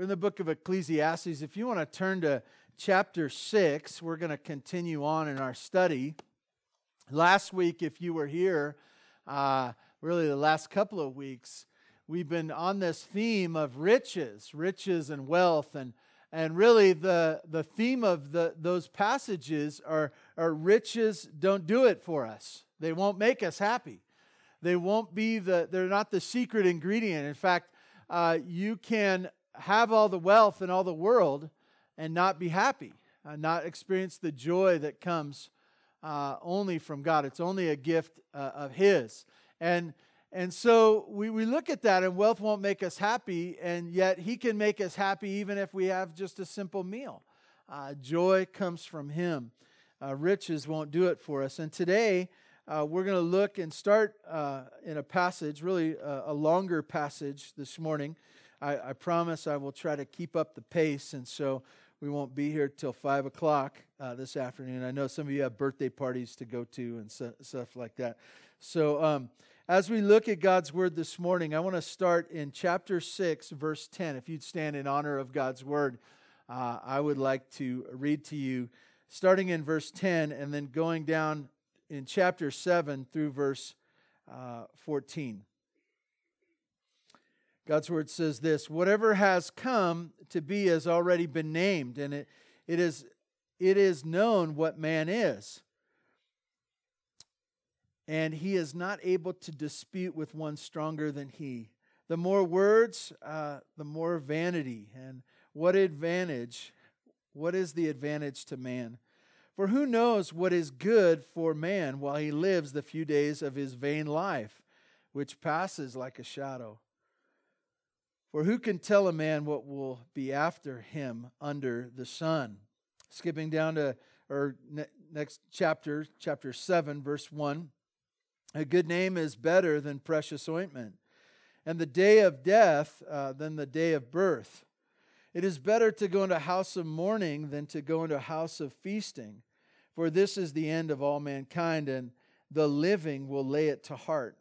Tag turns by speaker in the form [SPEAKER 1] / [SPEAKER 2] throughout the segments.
[SPEAKER 1] in the book of Ecclesiastes. If you want to turn to chapter 6, we're going to continue on in our study. Last week, if you were here, uh, really the last couple of weeks, we've been on this theme of riches, riches and wealth. And, and really, the, the theme of the, those passages are, are riches don't do it for us, they won't make us happy. They won't be the, they're not the secret ingredient. In fact, uh, you can have all the wealth in all the world and not be happy, uh, not experience the joy that comes uh, only from God. It's only a gift uh, of His. And and so we, we look at that, and wealth won't make us happy, and yet He can make us happy even if we have just a simple meal. Uh, joy comes from Him. Uh, riches won't do it for us. And today, uh, we're going to look and start uh, in a passage, really a, a longer passage this morning. I, I, promise I will try to keep up the pace, and so we won't be here till 5 o'clock uh, this afternoon. I know some of you have birthday parties to go to and stuff like that. So, um, as we look at God's word this morning, I want to start in chapter 6, verse 10. If you'd stand in honor of God's word, uh, I would like to read to you, starting in verse 10 and then going down in chapter 7 through verse uh, 14. God's word says this Whatever has come to be has already been named, and it, it, is, it is known what man is. And he is not able to dispute with one stronger than he. The more words, uh, the more vanity. And what advantage? What is the advantage to man? For who knows what is good for man while he lives the few days of his vain life, which passes like a shadow? For who can tell a man what will be after him under the sun? Skipping down to or ne- next chapter, chapter 7, verse 1. A good name is better than precious ointment, and the day of death uh, than the day of birth. It is better to go into a house of mourning than to go into a house of feasting. For this is the end of all mankind, and the living will lay it to heart.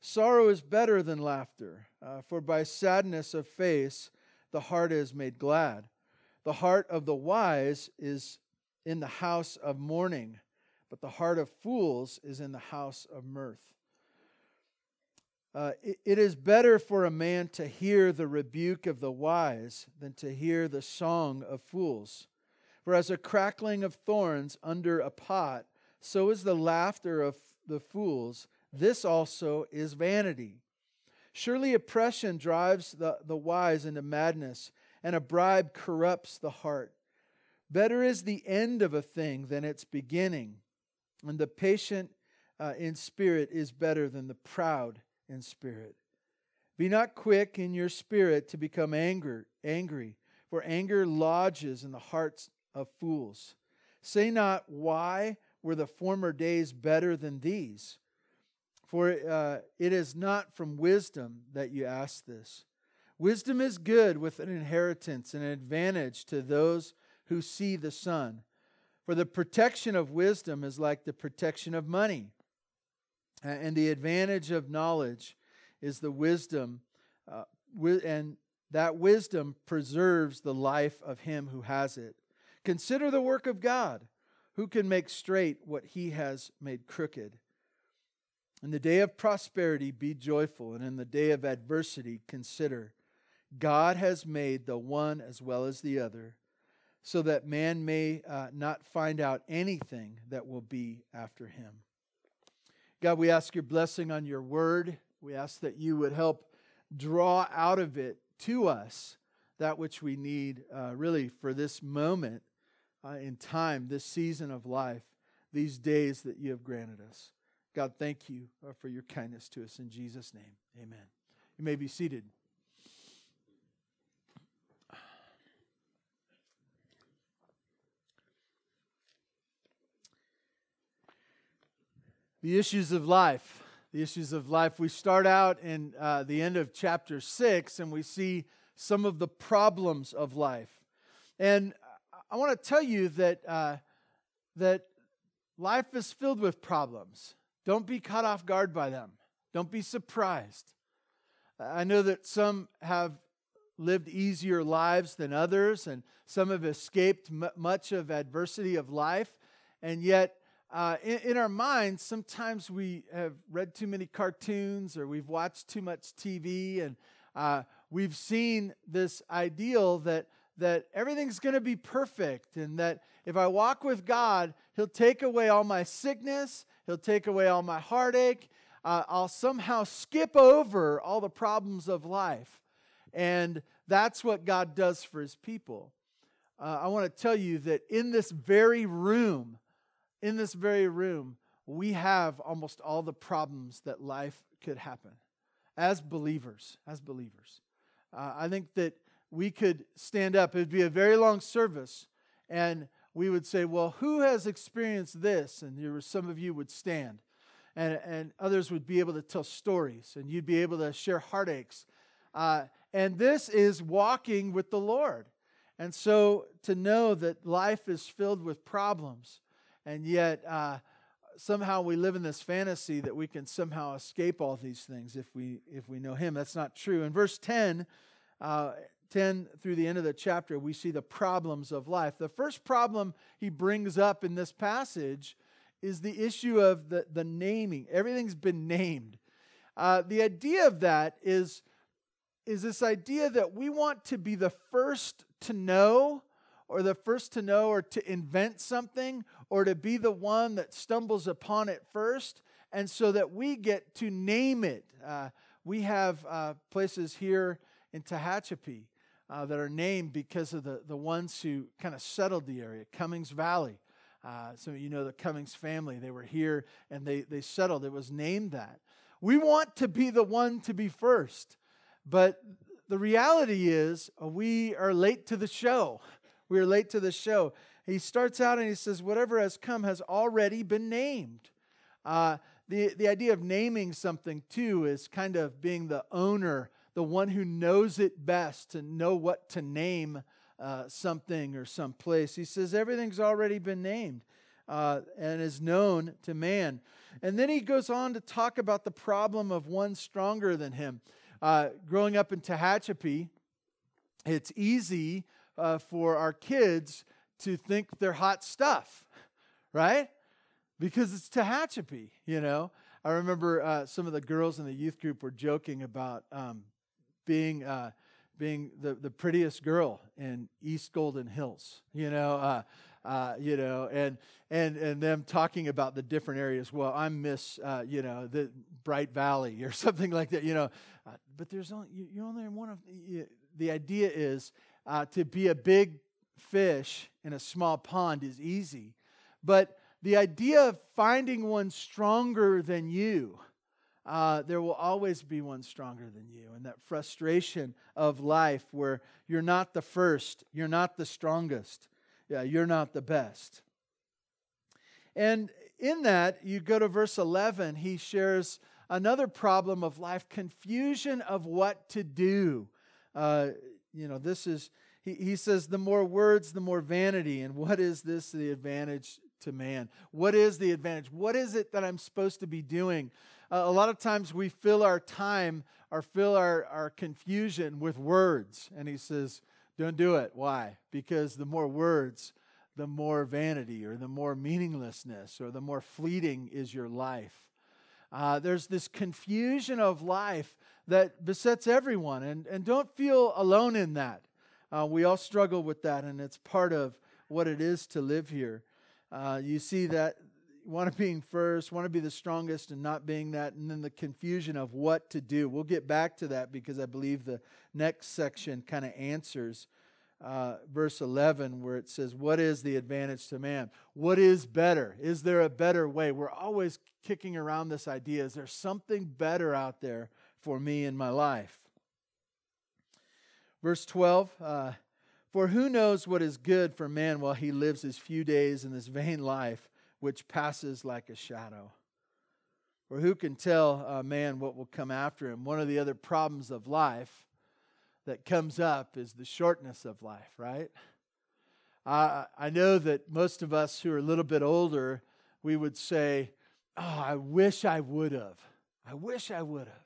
[SPEAKER 1] Sorrow is better than laughter, uh, for by sadness of face the heart is made glad. The heart of the wise is in the house of mourning, but the heart of fools is in the house of mirth. Uh, it, it is better for a man to hear the rebuke of the wise than to hear the song of fools. For as a crackling of thorns under a pot, so is the laughter of the fools. This also is vanity. Surely oppression drives the, the wise into madness, and a bribe corrupts the heart. Better is the end of a thing than its beginning, and the patient uh, in spirit is better than the proud in spirit. Be not quick in your spirit to become angry, angry, for anger lodges in the hearts of fools. Say not, Why were the former days better than these? For uh, it is not from wisdom that you ask this. Wisdom is good with an inheritance and an advantage to those who see the sun. For the protection of wisdom is like the protection of money. And the advantage of knowledge is the wisdom, uh, and that wisdom preserves the life of him who has it. Consider the work of God, who can make straight what he has made crooked. In the day of prosperity, be joyful, and in the day of adversity, consider. God has made the one as well as the other, so that man may uh, not find out anything that will be after him. God, we ask your blessing on your word. We ask that you would help draw out of it to us that which we need uh, really for this moment uh, in time, this season of life, these days that you have granted us. God, thank you uh, for your kindness to us. In Jesus' name, amen. You may be seated. The issues of life. The issues of life. We start out in uh, the end of chapter 6 and we see some of the problems of life. And I want to tell you that, uh, that life is filled with problems. Don't be caught off guard by them, don't be surprised. I know that some have lived easier lives than others, and some have escaped m- much of adversity of life. And yet, uh, in, in, our minds, sometimes we have read too many cartoons or we've watched too much TV, and uh, we've seen this ideal that that everything's going to be perfect and that if I walk with God, He'll take away all my sickness, He'll take away all my heartache. Uh, I'll somehow skip over all the problems of life. And that's what God does for His people. Uh, I want to tell you that in this very room, in this very room, we have almost all the problems that life could happen as believers. As believers. Uh, I think that we could stand up. It would be a very long service, and we would say, Well, who has experienced this? And there were, some of you would stand, and, and others would be able to tell stories, and you'd be able to share heartaches. Uh, and this is walking with the Lord. And so to know that life is filled with problems, and yet uh, somehow we live in this fantasy that we can somehow escape all these things if we if we know Him. That's not true. In verse ten, uh, 10 through the end of the chapter, we see the problems of life. The first problem he brings up in this passage is the issue of the, the naming. Everything's been named. Uh, the idea of that is, is this idea that we want to be the first to know, or the first to know, or to invent something, or to be the one that stumbles upon it first, and so that we get to name it. Uh, we have uh, places here in Tehachapi uh, that are named because of the, the ones who kind of settled the area, Cummings Valley. Uh, some of you know the Cummings family. They were here and they, they settled. It was named that. We want to be the one to be first. But the reality is, uh, we are late to the show. We are late to the show. He starts out and he says, Whatever has come has already been named. Uh, the, the idea of naming something, too, is kind of being the owner the one who knows it best to know what to name uh, something or some place. He says everything's already been named uh, and is known to man. And then he goes on to talk about the problem of one stronger than him. Uh, growing up in Tehachapi, it's easy uh, for our kids to think they're hot stuff, right? Because it's Tehachapi, you know. I remember uh, some of the girls in the youth group were joking about um, being uh, being the, the prettiest girl in East Golden Hills, you know, uh, uh, you know, and and and them talking about the different areas. Well, I'm Miss, uh, you know, the Brite Valley or something like that, you know. Uh, but there's only you're only in one of the, the idea is uh, to be a big fish in a small pond is easy, but the idea of finding one stronger than you uh, there will always be one stronger than you. And that frustration of life where you're not the first, you're not the strongest, yeah, you're not the best. And in that, you go to verse 11, he shares another problem of life confusion of what to do. Uh, you know, this is, he, he says, the more words, the more vanity. And what is this, the advantage to man? What is the advantage? What is it that I'm supposed to be doing? Uh, a lot of times we fill our time or fill our, our confusion with words. And he says, don't do it. Why? Because the more words, the more vanity or the more meaninglessness or the more fleeting is your life. Uh, there's this confusion of life that besets everyone, and, and don't feel alone in that. Uh, we all struggle with that, and it's part of what it is to live here. Uh, you see that want to being first, want to be the strongest, and not being that, and then the confusion of what to do. We'll get back to that because I believe the next section kind of answers uh, verse 11, where it says, What is the advantage to man? What is better? Is there a better way? We're always kicking around this idea is there something better out there for me in my life? Verse 12, uh, For who knows what is good for man while he lives his few days in this vain life? Which passes like a shadow. Or who can tell a man what will come after him? One of the other problems of life that comes up is the shortness of life, right? I, I know that most of us who are a little bit older, we would say, Oh, I wish I would have. I wish I would have.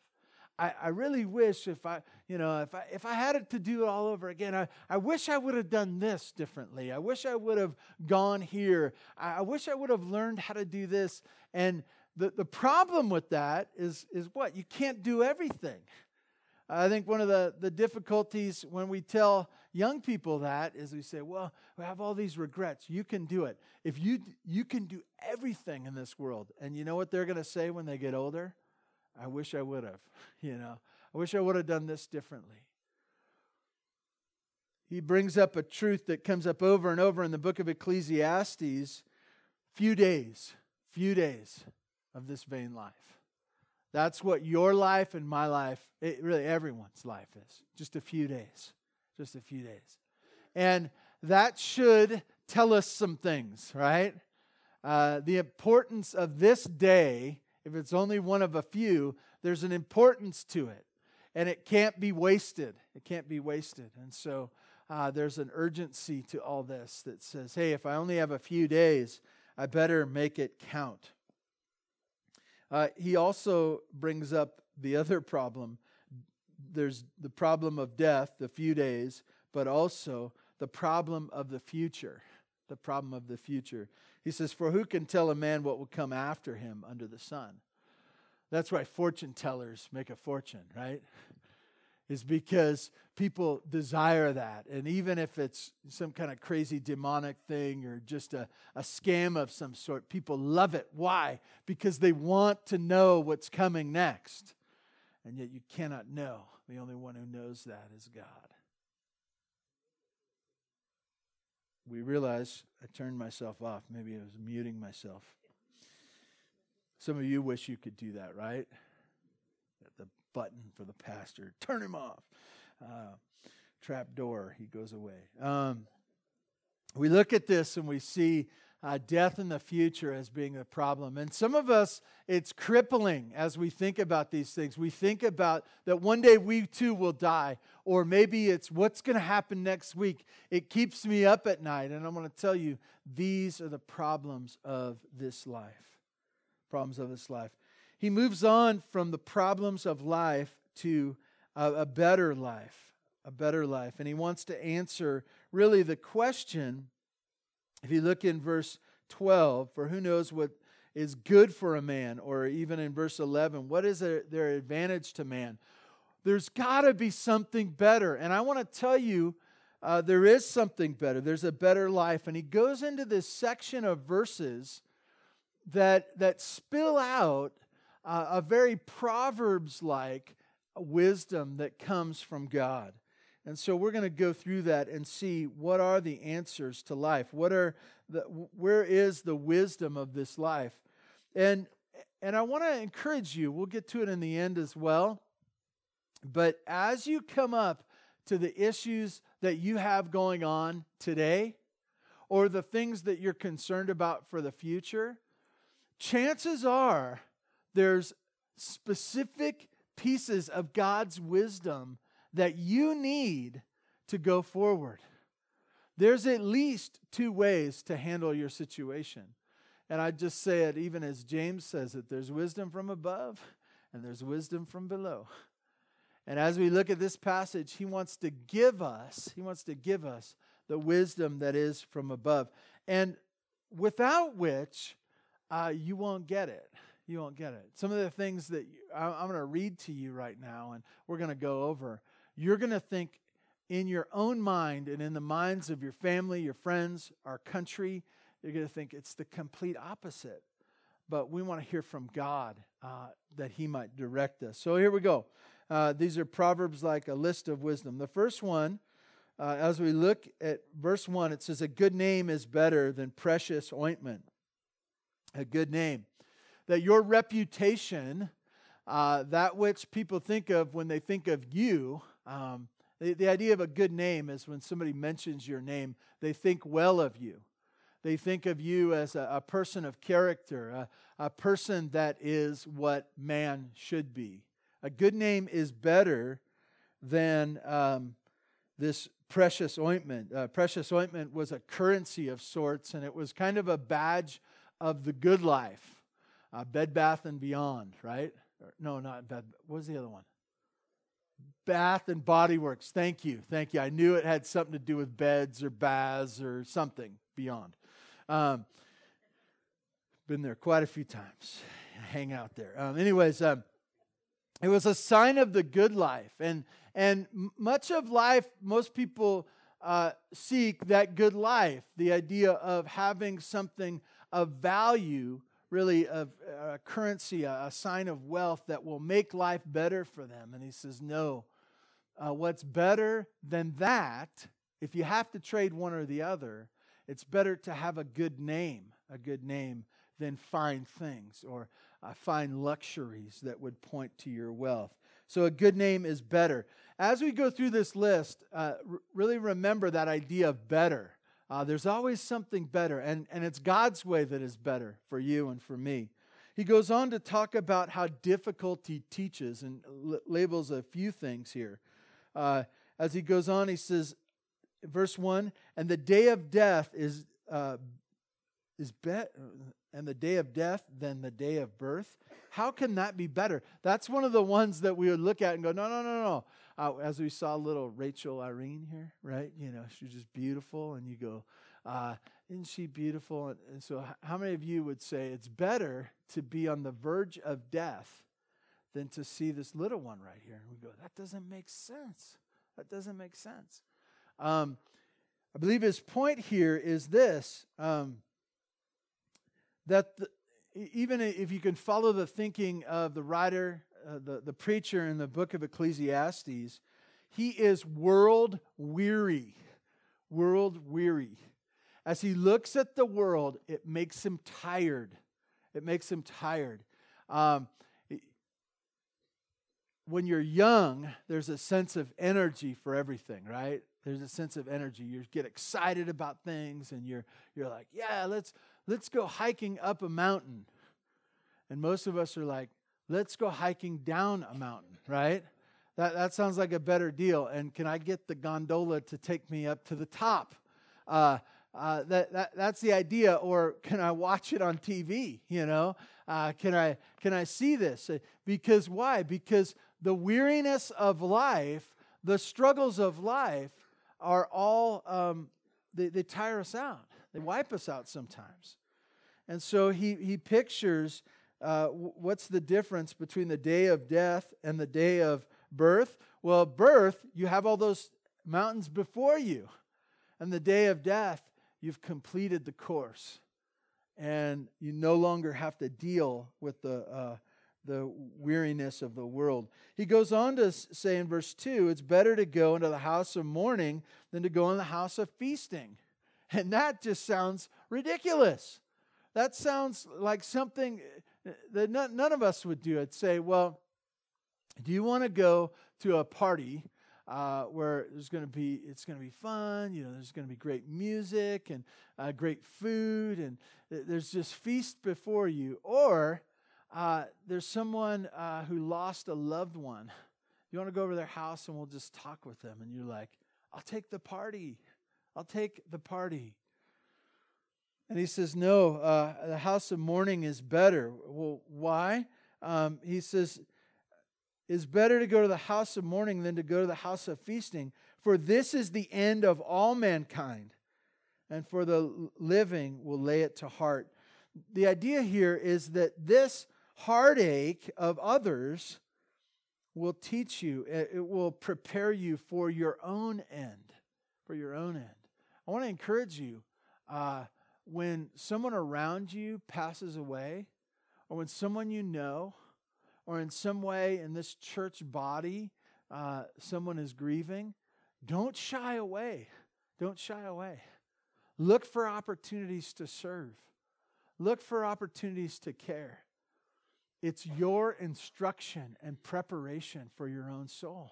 [SPEAKER 1] I, I really wish if I, you know, if I, if I had it to do it all over again, I, I wish I would have done this differently. I wish I would have gone here. I, I wish I would have learned how to do this. And the, the problem with that is, is what? You can't do everything. I think one of the, the difficulties when we tell young people that is we say, well, we have all these regrets. You can do it. If you, you can do everything in this world. And you know what they're going to say when they get older? I wish I would have. You know, I wish I would have done this differently. He brings up a truth that comes up over and over in the book of Ecclesiastes few days, few days of this vain life. That's what your life and my life, it, really everyone's life is. Just a few days. Just a few days. And that should tell us some things, right? Uh, the importance of this day, if it's only one of a few, there's an importance to it. And it can't be wasted. It can't be wasted. And so uh, there's an urgency to all this that says, hey, if I only have a few days, I better make it count. Uh, he also brings up the other problem. There's the problem of death, the few days, but also the problem of the future. The problem of the future. He says, For who can tell a man what will come after him under the sun? That's why fortune tellers make a fortune, right? is because people desire that. And even if it's some kind of crazy demonic thing or just a, a scam of some sort, people love it. Why? Because they want to know what's coming next. And yet you cannot know. The only one who knows that is God. We realize I turned myself off. Maybe I was muting myself. Some of you wish you could do that, right? The button for the pastor. Turn him off. Uh, trap door, he goes away. Um, we look at this and we see uh, death in the future as being a problem. And some of us, it's crippling as we think about these things. We think about that one day we too will die, or maybe it's what's going to happen next week. It keeps me up at night. And I'm going to tell you, these are the problems of this life. Problems of this life he moves on from the problems of life to a, a better life, a better life. And he wants to answer really the question. If you look in verse 12, for who knows what is good for a man, or even in verse 11, what is their advantage to man? There's got to be something better. And I want to tell you, uh, there is something better. There's a better life. And he goes into this section of verses that, that spill out uh, a very Proverbs like wisdom that comes from God. And so we're going to go through that and see what are the answers to life. What are the where is the wisdom of this life? And and I want to encourage you. We'll get to it in the end as well. But as you come up to the issues that you have going on today or the things that you're concerned about for the future, chances are there's specific pieces of God's wisdom that you need to go forward. There's at least two ways to handle your situation. And I just say it even as James says it there's wisdom from above and there's wisdom from below. And as we look at this passage, he wants to give us, he wants to give us the wisdom that is from above. And without which uh, you won't get it you won't get it. Some of the things that you, I'm going to read to you right now and we're going to go over, you're going to think in your own mind and in the minds of your family, your friends, our country, you're going to think it's the complete opposite. But we want to hear from God uh, that He might direct us. So here we go. Uh, these are proverbs like a list of wisdom. The first one, uh, as we look at verse 1, it says, A good name is better than precious ointment. A good name that your reputation, uh, that which people think of when they think of you, um, the, the idea of a good name is when somebody mentions your name, they think well of you. They think of you as a, a person of character, a, a person that is what man should be. A good name is better than um, this precious ointment. Uh, precious ointment was a currency of sorts, and it was kind of a badge of the good life uh, Bed Bath and Beyond, right? Or, no, not Bed. What was the other one? Bath and Body Works. Thank you. Thank you. I knew it had something to do with beds or baths or something beyond. Um, been there quite a few times. hang out there. Um, anyways, um, it was a sign of the good life. And, and much of life, most people uh, seek that good life, the idea of having something of value, really of a currency, a, a sign of wealth that will make life better for them. And he says, no. Uh, what's better than that, if you have to trade one or the other, it's better to have a good name, a good name, than fine things or uh, fine luxuries that would point to your wealth. So a good name is better. As we go through this list, uh, r- really remember that idea of better. Uh, there's always something better, and, and it's God's way that is better for you and for me. He goes on to talk about how difficulty teaches and l- labels a few things here. Uh, as he goes on, he says, verse 1 and the day of death is, uh, is better and the day of death than the day of birth? How can that be better? That's one of the ones that we would look at and go, no, no, no, no. Uh, as we saw little Rachel Irene here, right? You know, she's just beautiful, and you go, uh, isn't she beautiful? And, and so, how many of you would say it's better to be on the verge of death than to see this little one right here? And we go, that doesn't make sense. That doesn't make sense. Um, I believe his point here is this. Um, that the, even if you can follow the thinking of the writer, uh, the, the preacher in the book of Ecclesiastes, he is world weary. World weary. As he looks at the world, it makes him tired. It makes him tired. Um, when you're young, there's a sense of energy for everything, right? There's a sense of energy. You get excited about things and you're, you're like, yeah, let's, let's go hiking up a mountain. And most of us are like, let's go hiking down a mountain, right? That, that sounds like a better deal. And can I get the gondola to take me up to the top? Uh, uh, that, that, that's the idea. Or can I watch it on TV? You know, uh, can I can I see this? Uh, because why? Because the weariness of life, the struggles of life, are all um, they, they tire us out. They wipe us out sometimes. And so he, he pictures uh, what's the difference between the day of death and the day of birth. Well, birth, you have all those mountains before you. And the day of death, you've completed the course. And you no longer have to deal with the, uh, the weariness of the world. He goes on to say in verse 2 it's better to go into the house of mourning than to go in the house of feasting. And that just sounds ridiculous. That sounds like something that none of us would do. I'd say, well, do you want to go to a party uh, where there's going to be it's going to be fun you know there's going to be great music and uh, great food and there's just feast before you? Or uh, there's someone uh, who lost a loved one. You want to go over their house and we'll just talk with them and you're like i'll take the party. I'll take the party and he says, No, uh, the house of mourning is better. Well, why? Um, he says, It's better to go to the house of mourning than to go to the house of feasting, for this is the end of all mankind, and for the living will lay it to heart. The idea here is that this heartache of others will teach you, it will prepare you for your own end. For your own end. I want to encourage you. Uh, when someone around you passes away, or when someone you know, or in some way in this church body, uh, someone is grieving, don't shy away. Don't shy away. Look for opportunities to serve, look for opportunities to care. It's your instruction and preparation for your own soul.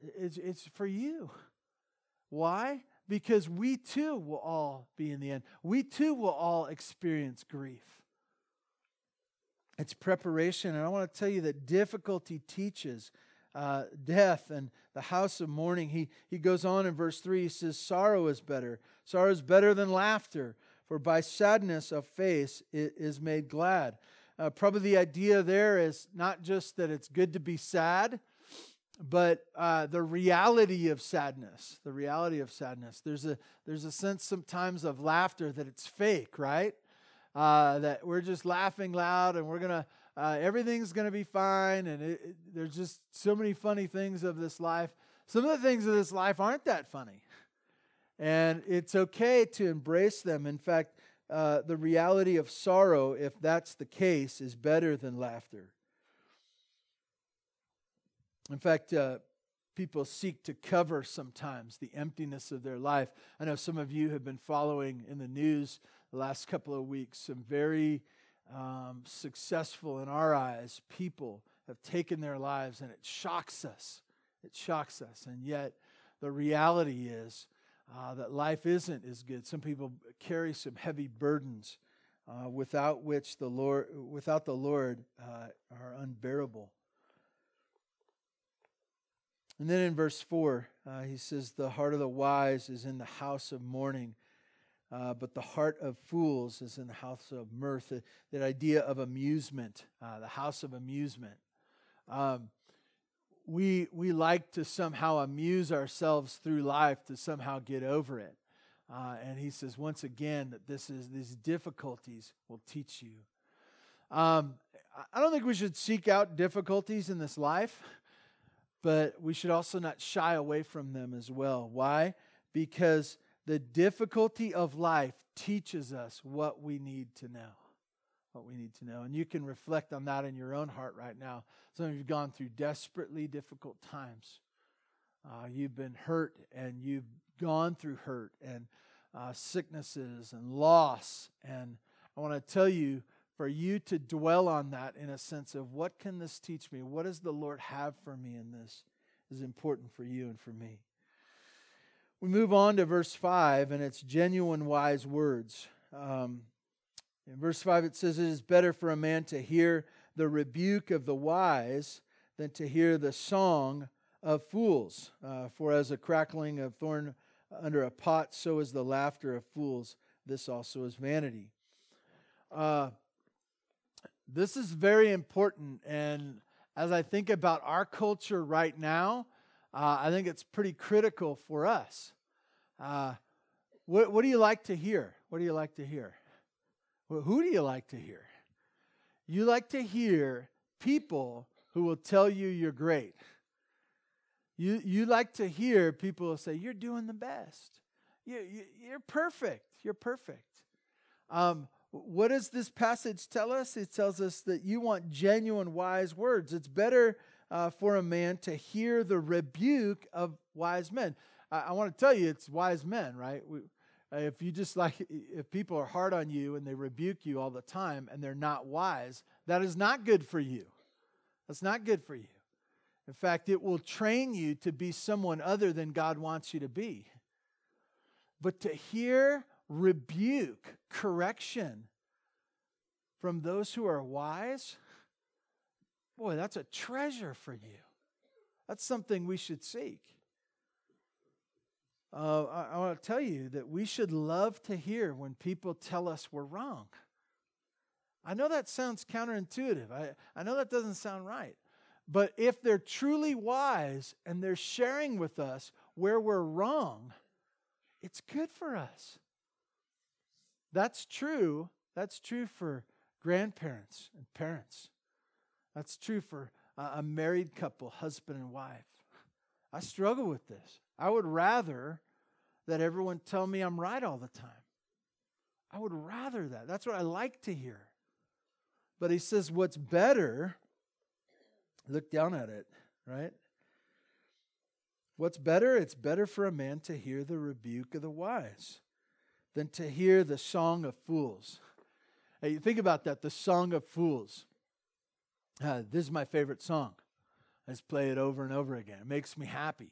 [SPEAKER 1] It's, it's for you. Why? Because we too will all be in the end. We too will all experience grief. It's preparation. And I want to tell you that difficulty teaches uh, death and the house of mourning. He, he goes on in verse 3, he says, Sorrow is better. Sorrow is better than laughter, for by sadness of face it is made glad. Uh, probably the idea there is not just that it's good to be sad, but uh, the reality of sadness, the reality of sadness, there's a there's a sense sometimes of laughter that it's fake, right? Uh, that we're just laughing loud and we're gonna uh, everything's gonna be fine, and it, it, there's just so many funny things of this life. Some of the things of this life aren't that funny, and it's okay to embrace them. In fact, uh, the reality of sorrow, if that's the case, is better than laughter. In fact, uh, people seek to cover sometimes the emptiness of their life. I know some of you have been following in the news the last couple of weeks some very um, successful, in our eyes, people have taken their lives, and it shocks us. It shocks us. And yet, the reality is uh, that life isn't as good. Some people carry some heavy burdens uh, without which the Lord, without the Lord, uh, are unbearable. And then in verse 4, uh, he says, The heart of the wise is in the house of mourning, uh, but the heart of fools is in the house of mirth. that idea of amusement, uh, the house of amusement. Um, we, we like to somehow amuse ourselves through life to somehow get over it. Uh, and he says, once again, that this is these difficulties will teach you. Um, I don't think we should seek out difficulties in this life but we should also not shy away from them as well. Why? Because the difficulty of life teaches us what we need to know. What we need to know. And you can reflect on that in your own heart right now. Some of you have gone through desperately difficult times. Uh, you've been hurt and you've gone through hurt and uh, sicknesses and loss. And I want to tell you for you to dwell on that in a sense of what can this teach me? What does the Lord have for me in this is important for you and for me. We move on to verse 5, and it's genuine wise words. Um, in verse 5, it says, It is better for a man to hear the rebuke of the wise than to hear the song of fools. Uh, for as a crackling of thorn under a pot, so is the laughter of fools. This also is vanity. Uh, this is very important. And as I think about our culture right now, uh, I think it's pretty critical for us. Uh, what, what, do you like to hear? What do you like to hear? Well, who do you like to hear? You like to hear people who will tell you you're great. You, you like to hear people say, You're doing the best. You, you, are perfect. You're perfect. Um, what does this passage tell us? It tells us that you want genuine, wise words. It's better uh, for a man to hear the rebuke of wise men. I, I want to tell you, it's wise men, right? We, if you just like, if people are hard on you and they rebuke you all the time and they're not wise, that is not good for you. That's not good for you. In fact, it will train you to be someone other than God wants you to be. But to hear rebuke, correction from those who are wise, boy, that's a treasure for you. That's something we should seek. Uh, I, I want to tell you that we should love to hear when people tell us we're wrong. I know that sounds counterintuitive. I, I know that doesn't sound right. But if they're truly wise and they're sharing with us where we're wrong, it's good for us. That's true. That's true for grandparents and parents. That's true for a married couple, husband and wife. I struggle with this. I would rather that everyone tell me I'm right all the time. I would rather that. That's what I like to hear. But he says, what's better, look down at it, right? What's better? It's better for a man to hear the rebuke of the wise than to hear the song of fools. Hey, think about that the song of fools. Uh, this is my favorite song. I just play it over and over again. It makes me happy,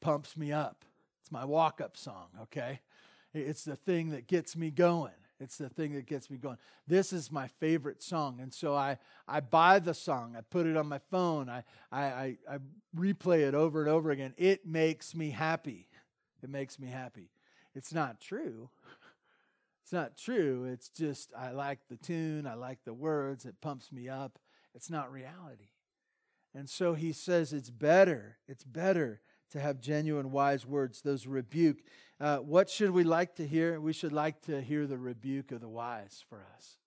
[SPEAKER 1] pumps me up. It's my walk up song, okay? It's the thing that gets me going. It's the thing that gets me going. This is my favorite song. And so I, I buy the song, I put it on my phone, I, I, I, replay it over and over again. It makes me happy. It makes me happy. It's not true. It's not true. It's just, I like the tune, I like the words, it pumps me up. It's not reality. And so he says it's better, it's better to have genuine wise words, those rebuke. Uh, what should we like to hear? We should like to hear the rebuke of the wise for us.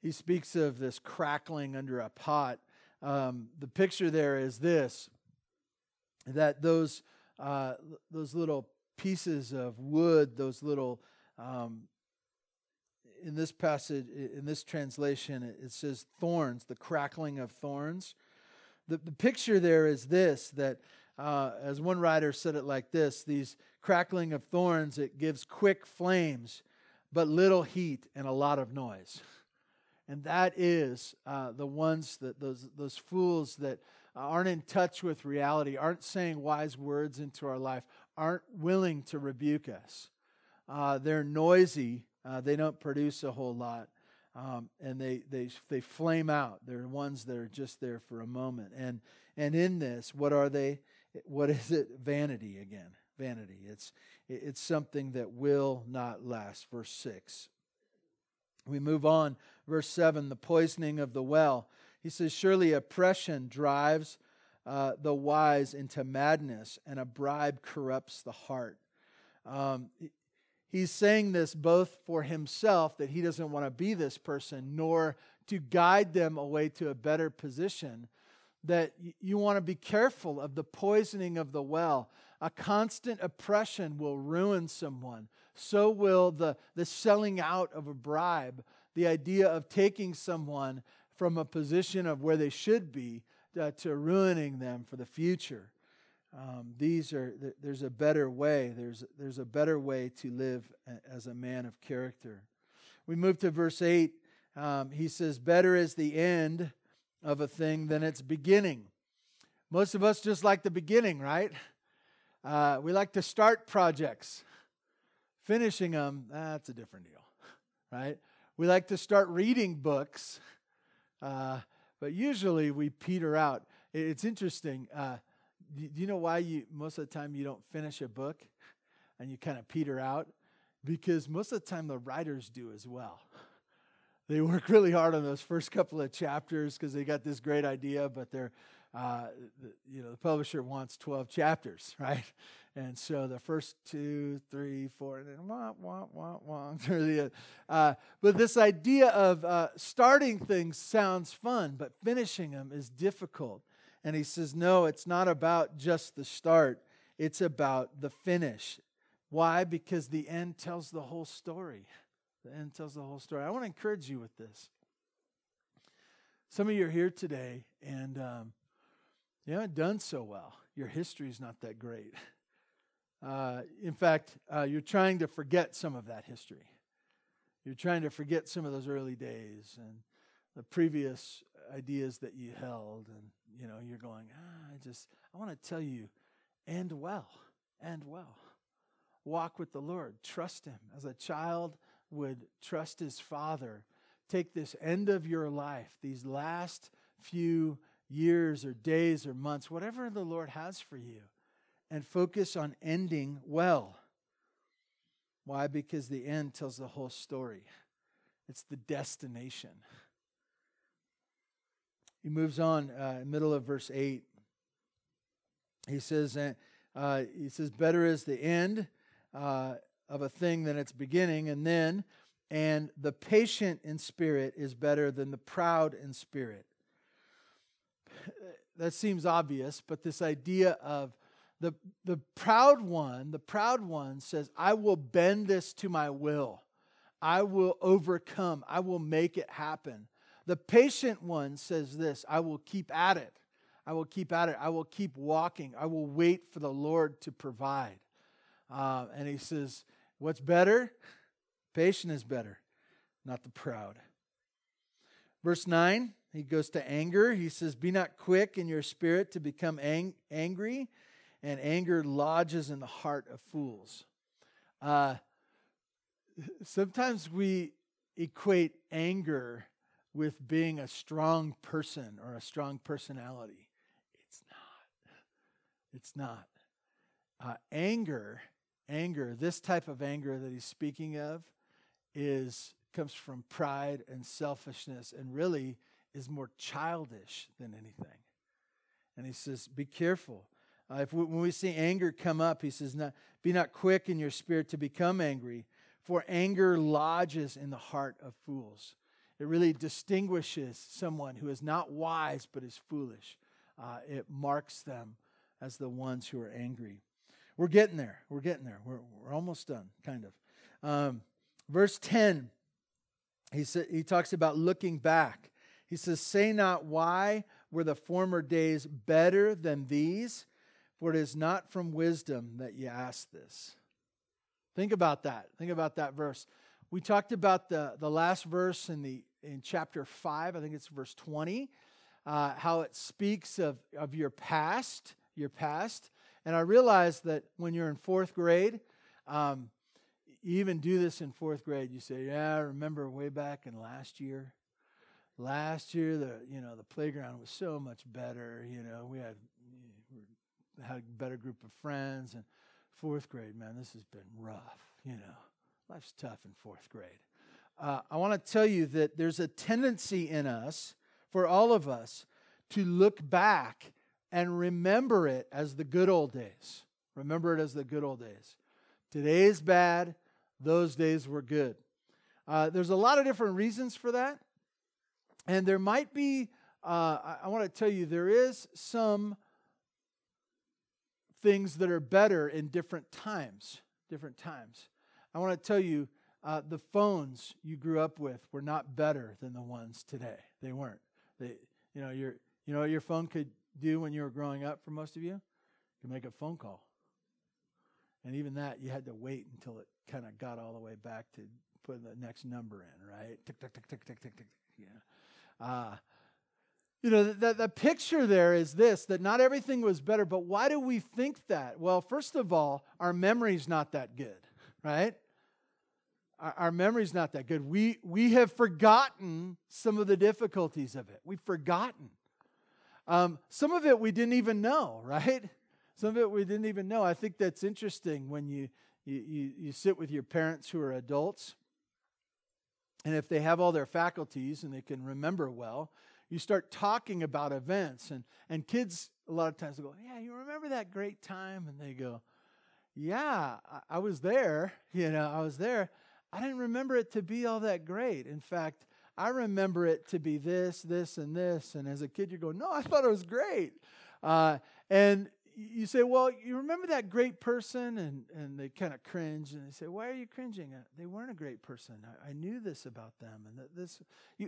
[SPEAKER 1] He speaks of this crackling under a pot. Um, the picture there is this that those, uh, those little pieces of wood, those little, um, in this passage, in this translation, it says thorns, the crackling of thorns. The, the picture there is this that, uh, as one writer said it like this these crackling of thorns, it gives quick flames, but little heat and a lot of noise. And that is uh, the ones that those, those fools that aren't in touch with reality, aren't saying wise words into our life, aren't willing to rebuke us. Uh, they're noisy, uh, they don't produce a whole lot. Um, and they, they, they flame out. They're ones that are just there for a moment. And, and in this, what are they? What is it? Vanity again. Vanity. It's, it's something that will not last. Verse 6. We move on. Verse 7 the poisoning of the well. He says, Surely oppression drives uh, the wise into madness, and a bribe corrupts the heart. Um, he's saying this both for himself, that he doesn't want to be this person, nor to guide them away to a better position. That you want to be careful of the poisoning of the well. A constant oppression will ruin someone. So will the, the selling out of a bribe, the idea of taking someone from a position of where they should be uh, to ruining them for the future. Um, these are there's a better way. There's there's a better way to live as a man of character. We move to verse eight. Um, he says, "Better is the end of a thing than its beginning." Most of us just like the beginning, right? Uh, we like to start projects. Finishing them, that's a different deal, right? We like to start reading books, uh, but usually we peter out. It's interesting. Uh, do you know why you most of the time you don't finish a book and you kind of peter out? Because most of the time the writers do as well. They work really hard on those first couple of chapters because they got this great idea, but they're uh, you know the publisher wants 12 chapters, right? And so the first two, three, four, and then wah, wah, wah, wah. through the uh, but this idea of uh, starting things sounds fun, but finishing them is difficult. And he says, no, it's not about just the start, it's about the finish. Why? Because the end tells the whole story. The end tells the whole story. I want to encourage you with this. Some of you are here today and um, you haven't done so well. Your history is not that great. Uh, in fact, uh, you're trying to forget some of that history. You're trying to forget some of those early days and the previous ideas that you held and you know you're going ah, i just i want to tell you end well end well. Walk with the lord trust him. As a child would trust his father. Take this end of your life these last few years or days or months whatever the lord has for you and focus on ending well why because the end tells the whole story it's the destination he moves on, uh, middle of verse 8. He says, uh, he says, better is the end uh, of a thing than its beginning. And then, and the patient in spirit is better than the proud in spirit. That seems obvious, but this idea of the, the proud one, the proud one says, I will bend this to my will. I will overcome. I will make it happen. The patient one says this I will keep at it. I will keep at it. I will keep walking. I will wait for the Lord to provide. Uh, and he says, What's better? Patient is better, not the proud. Verse 9, he goes to anger. He says, Be not quick in your spirit to become ang- angry, and anger lodges in the heart of fools. Uh, sometimes we equate anger with being a strong person or a strong personality. It's not. It's not. Uh, anger, anger, this type of anger that he's speaking of, is comes from pride and selfishness, and really is more childish than anything. And he says, Be careful. Uh, if we, when we see anger come up, he says, not, Be not quick in your spirit to become angry, for anger lodges in the heart of fools. It really distinguishes someone who is not wise but is foolish. Uh, it marks them as the ones who are angry. We're getting there. We're getting there. We're, we're almost done, kind of. Um, verse 10, he, sa- he talks about looking back. He says, Say not, why were the former days better than these? For it is not from wisdom that you ask this. Think about that. Think about that verse. We talked about the, the last verse in, the, in chapter 5, I think it's verse 20, uh, how it speaks of, of your past, your past. And I realized that when you're in fourth grade, um, you even do this in fourth grade. You say, "Yeah, I remember way back in last year. Last year, the you know the playground was so much better. You know, we had had a better group of friends. And fourth grade, man, this has been rough. You know, life's tough in fourth grade. Uh, I want to tell you that there's a tendency in us, for all of us, to look back and remember it as the good old days. Remember it as the good old days. Today's bad, those days were good. Uh, there's a lot of different reasons for that. And there might be, uh, I, I want to tell you, there is some things that are better in different times. Different times. I want to tell you, uh, the phones you grew up with were not better than the ones today. They weren't. They, you know, your, you know what your phone could do when you were growing up for most of you? You make a phone call. And even that, you had to wait until it kind of got all the way back to put the next number in, right? Tick, tick, tick, tick, tick, tick, tick. Yeah. Uh, you know, the, the picture there is this that not everything was better, but why do we think that? Well, first of all, our memory's not that good, right? Our, our memory's not that good. We, we have forgotten some of the difficulties of it. We've forgotten. Um, some of it we didn't even know, right? Some of it we didn't even know. I think that's interesting when you, you, you, you sit with your parents who are adults, and if they have all their faculties and they can remember well, you start talking about events. And, and kids, a lot of times, go, Yeah, you remember that great time? And they go, Yeah, I, I was there. You know, I was there. I didn't remember it to be all that great. In fact, I remember it to be this, this, and this. And as a kid, you go, no, I thought it was great. Uh, and you say, well, you remember that great person? And, and they kind of cringe and they say, why are you cringing? Uh, they weren't a great person. I, I knew this about them. And this,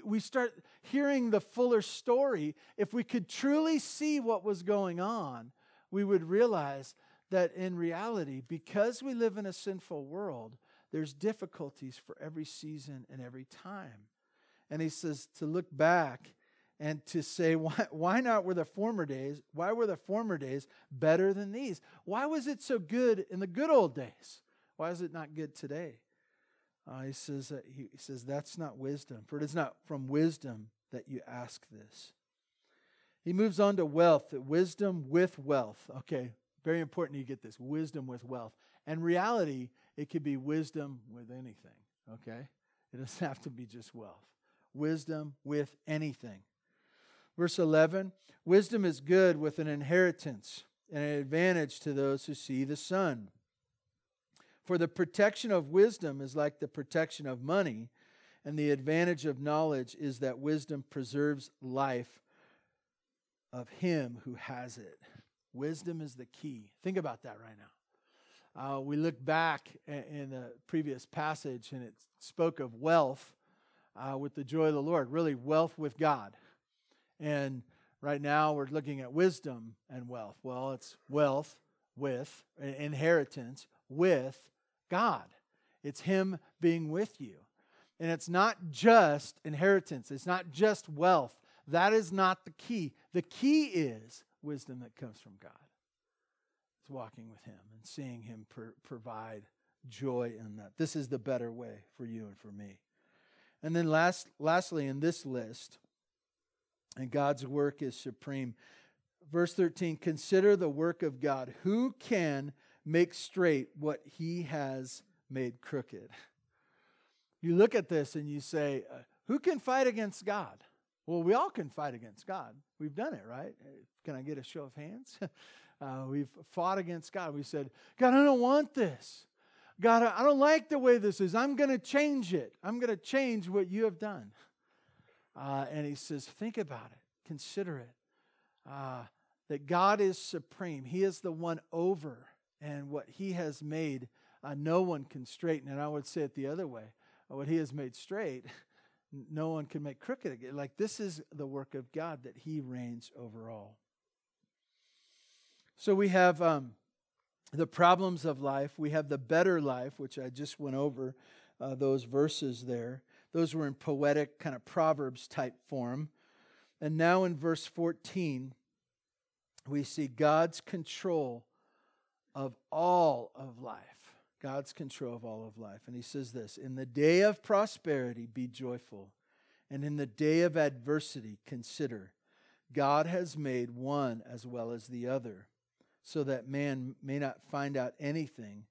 [SPEAKER 1] we start hearing the fuller story. If we could truly see what was going on, we would realize that in reality, because we live in a sinful world, there's difficulties for every season and every time. And he says to look back and to say, why, why not were the former days, why were the former days better than these? Why was it so good in the good old days? Why is it not good today? Uh, he says that he, he says that's not wisdom, for it is not from wisdom that you ask this. He moves on to wealth, wisdom with wealth. Okay, very important you get this wisdom with wealth. And reality, it could be wisdom with anything, okay? It doesn't have to be just wealth wisdom with anything. Verse 11 Wisdom is good with an inheritance and an advantage to those who see the sun. For the protection of wisdom is like the protection of money, and the advantage of knowledge is that wisdom preserves life of him who has it. Wisdom is the key. Think about that right now. Uh, we look back in the previous passage, and it spoke of wealth uh, with the joy of the Lord, really wealth with God. And right now we're looking at wisdom and wealth. Well, it's wealth with inheritance with God. It's Him being with you. And it's not just inheritance, it's not just wealth. That is not the key. The key is wisdom that comes from God. It's walking with Him and seeing Him provide joy in that. This is the better way for you and for me. And then last, lastly, in this list, and God's work is supreme. Verse 13 Consider the work of God. Who can make straight what he has made crooked? You look at this and you say, uh, Who can fight against God? Well, we all can fight against God. We've done it, right? Can I get a show of hands? uh, we've fought against God. We said, God, I don't want this. God, I don't like the way this is. I'm going to change it. I'm going to change what you have done. Uh, and he says, think about it, consider it. Uh, that God is supreme, He is the one over, and what He has made, uh, no one can straighten. And I would say it the other way what He has made straight, no one can make crooked again. Like this is the work of God that He reigns over all. So we have um, the problems of life, we have the better life, which I just went over uh, those verses there. Those were in poetic, kind of Proverbs type form. And now in verse 14, we see God's control of all of life. God's control of all of life. And he says this In the day of prosperity, be joyful. And in the day of adversity, consider God has made one as well as the other, so that man may not find out anything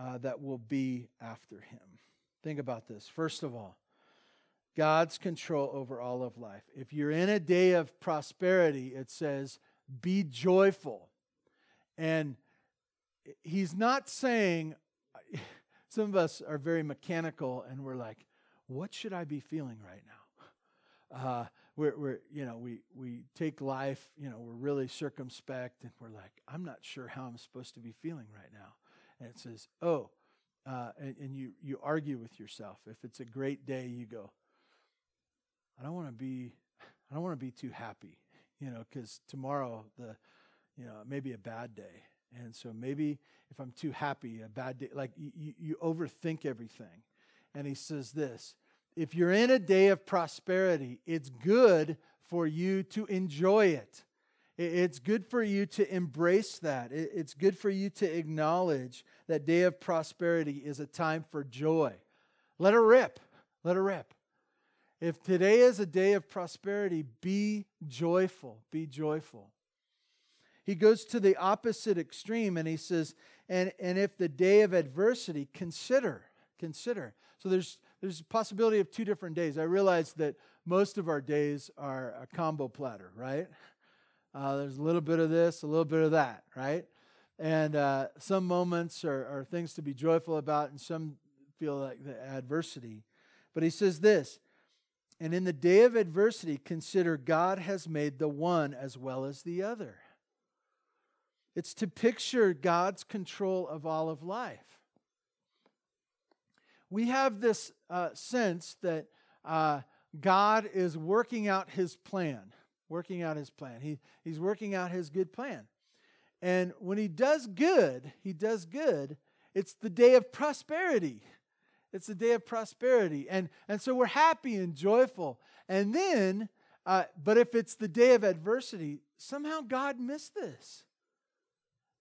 [SPEAKER 1] uh, that will be after him. Think about this. First of all, God's control over all of life. If you're in a day of prosperity, it says, be joyful. And he's not saying, some of us are very mechanical and we're like, what should I be feeling right now? Uh, we're, we're, you know, we, we take life, you know, we're really circumspect and we're like, I'm not sure how I'm supposed to be feeling right now. And it says, oh, uh, and, and you, you argue with yourself. If it's a great day, you go, I don't want to be, I don't want to be too happy you know, because tomorrow the, you know, maybe a bad day. And so maybe if I'm too happy, a bad day, like you, you overthink everything. And he says this if you're in a day of prosperity, it's good for you to enjoy it. It's good for you to embrace that. It's good for you to acknowledge that day of prosperity is a time for joy. Let her rip. Let her rip. If today is a day of prosperity, be joyful. Be joyful. He goes to the opposite extreme and he says, and, and if the day of adversity, consider, consider. So there's there's a possibility of two different days. I realize that most of our days are a combo platter, right? Uh, there's a little bit of this, a little bit of that, right? And uh, some moments are, are things to be joyful about, and some feel like the adversity. But he says this and in the day of adversity, consider God has made the one as well as the other. It's to picture God's control of all of life. We have this uh, sense that uh, God is working out his plan, working out his plan. He, he's working out his good plan. And when he does good, he does good, it's the day of prosperity. It's a day of prosperity. And, and so we're happy and joyful. And then, uh, but if it's the day of adversity, somehow God missed this.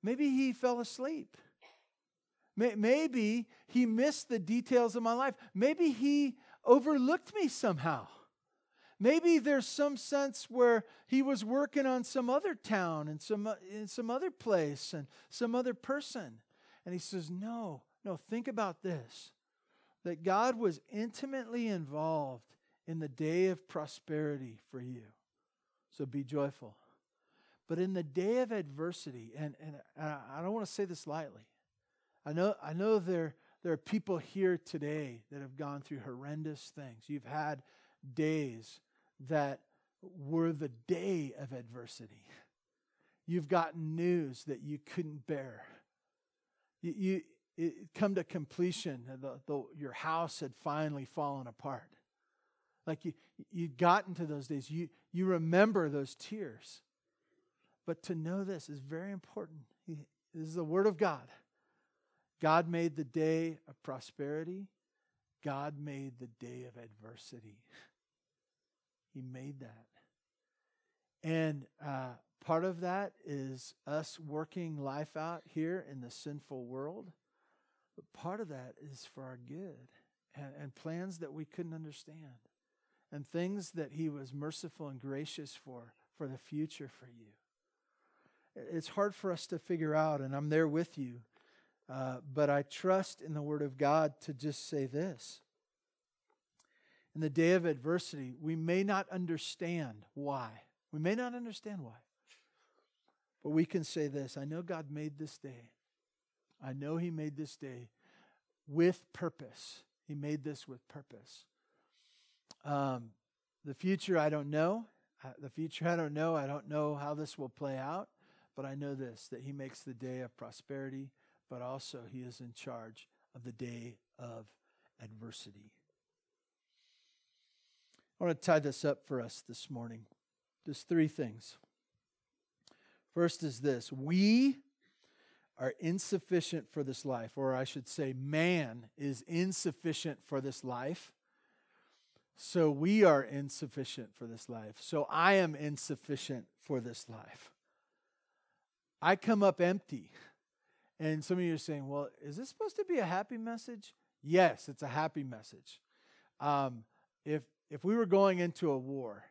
[SPEAKER 1] Maybe he fell asleep. Maybe he missed the details of my life. Maybe he overlooked me somehow. Maybe there's some sense where he was working on some other town and some in some other place and some other person. And he says, "No, no, think about this that God was intimately involved in the day of prosperity for you. So be joyful. But in the day of adversity, and, and I don't want to say this lightly, I know, I know there, there are people here today that have gone through horrendous things. You've had days that were the day of adversity. You've gotten news that you couldn't bear. You, you, it come to completion. The, the, your house had finally fallen apart. Like you, you'd gotten to those days. You, you remember those tears. But to know this is very important. This is the Word of God. God made the day of prosperity, God made the day of adversity. He made that. And uh, part of that is us working life out here in the sinful world. But part of that is for our good and, and plans that we couldn't understand and things that He was merciful and gracious for, for the future for you. It's hard for us to figure out, and I'm there with you. Uh, but I trust in the Word of God to just say this in the day of adversity, we may not understand why. We may not understand why. But we can say this I know God made this day. I know He made this day with purpose. He made this with purpose. Um, the future, I don't know. The future, I don't know. I don't know how this will play out. But I know this that He makes the day of prosperity, but also He is in charge of the day of adversity. I want to tie this up for us this morning. Just three things. First is this we are insufficient for this life, or I should say, man is insufficient for this life. So we are insufficient for this life. So I am insufficient for this life. I come up empty. And some of you are saying, well, is this supposed to be a happy message? Yes, it's a happy message. Um, if, if we were going into a war,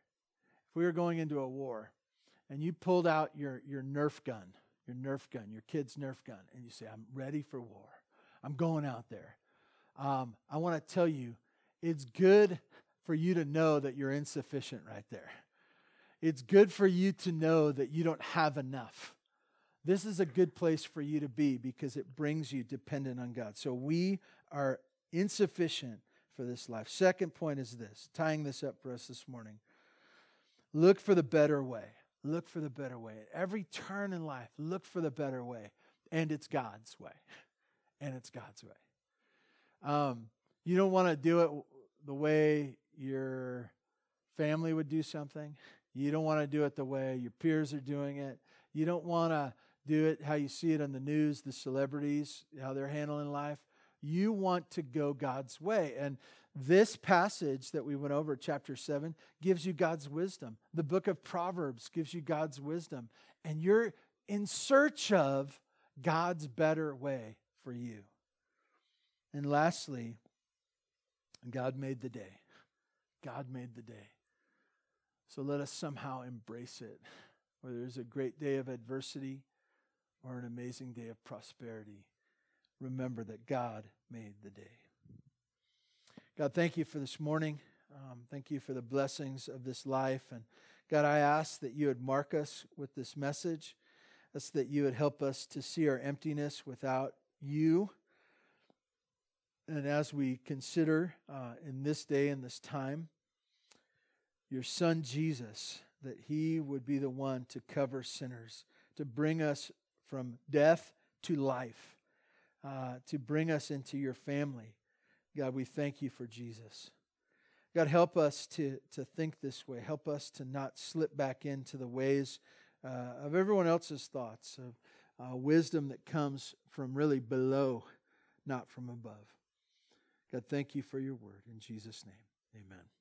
[SPEAKER 1] if we were going into a war, and you pulled out your, your Nerf gun, your Nerf gun, your kid's Nerf gun, and you say, I'm ready for war. I'm going out there. Um, I want to tell you, it's good for you to know that you're insufficient right there. It's good for you to know that you don't have enough. This is a good place for you to be because it brings you dependent on God. So we are insufficient for this life. Second point is this tying this up for us this morning. Look for the better way. Look for the better way. At every turn in life, look for the better way. And it's God's way. And it's God's way. Um, you don't want to do it the way your family would do something. You don't want to do it the way your peers are doing it. You don't want to do it how you see it on the news, the celebrities, how they're handling life. You want to go God's way. And this passage that we went over, chapter 7, gives you God's wisdom. The book of Proverbs gives you God's wisdom. And you're in search of God's better way for you. And lastly, God made the day. God made the day. So let us somehow embrace it. Whether it's a great day of adversity, or an amazing day of prosperity, remember that God made the day. God, thank you for this morning. Um, thank you for the blessings of this life. And God, I ask that you would mark us with this message. That's that you would help us to see our emptiness without you. And as we consider uh, in this day and this time, your son Jesus, that he would be the one to cover sinners, to bring us from death to life, uh, to bring us into your family. God, we thank you for Jesus. God, help us to, to think this way. Help us to not slip back into the ways uh, of everyone else's thoughts, of uh, wisdom that comes from really below, not from above. God, thank you for your word. In Jesus' name, amen.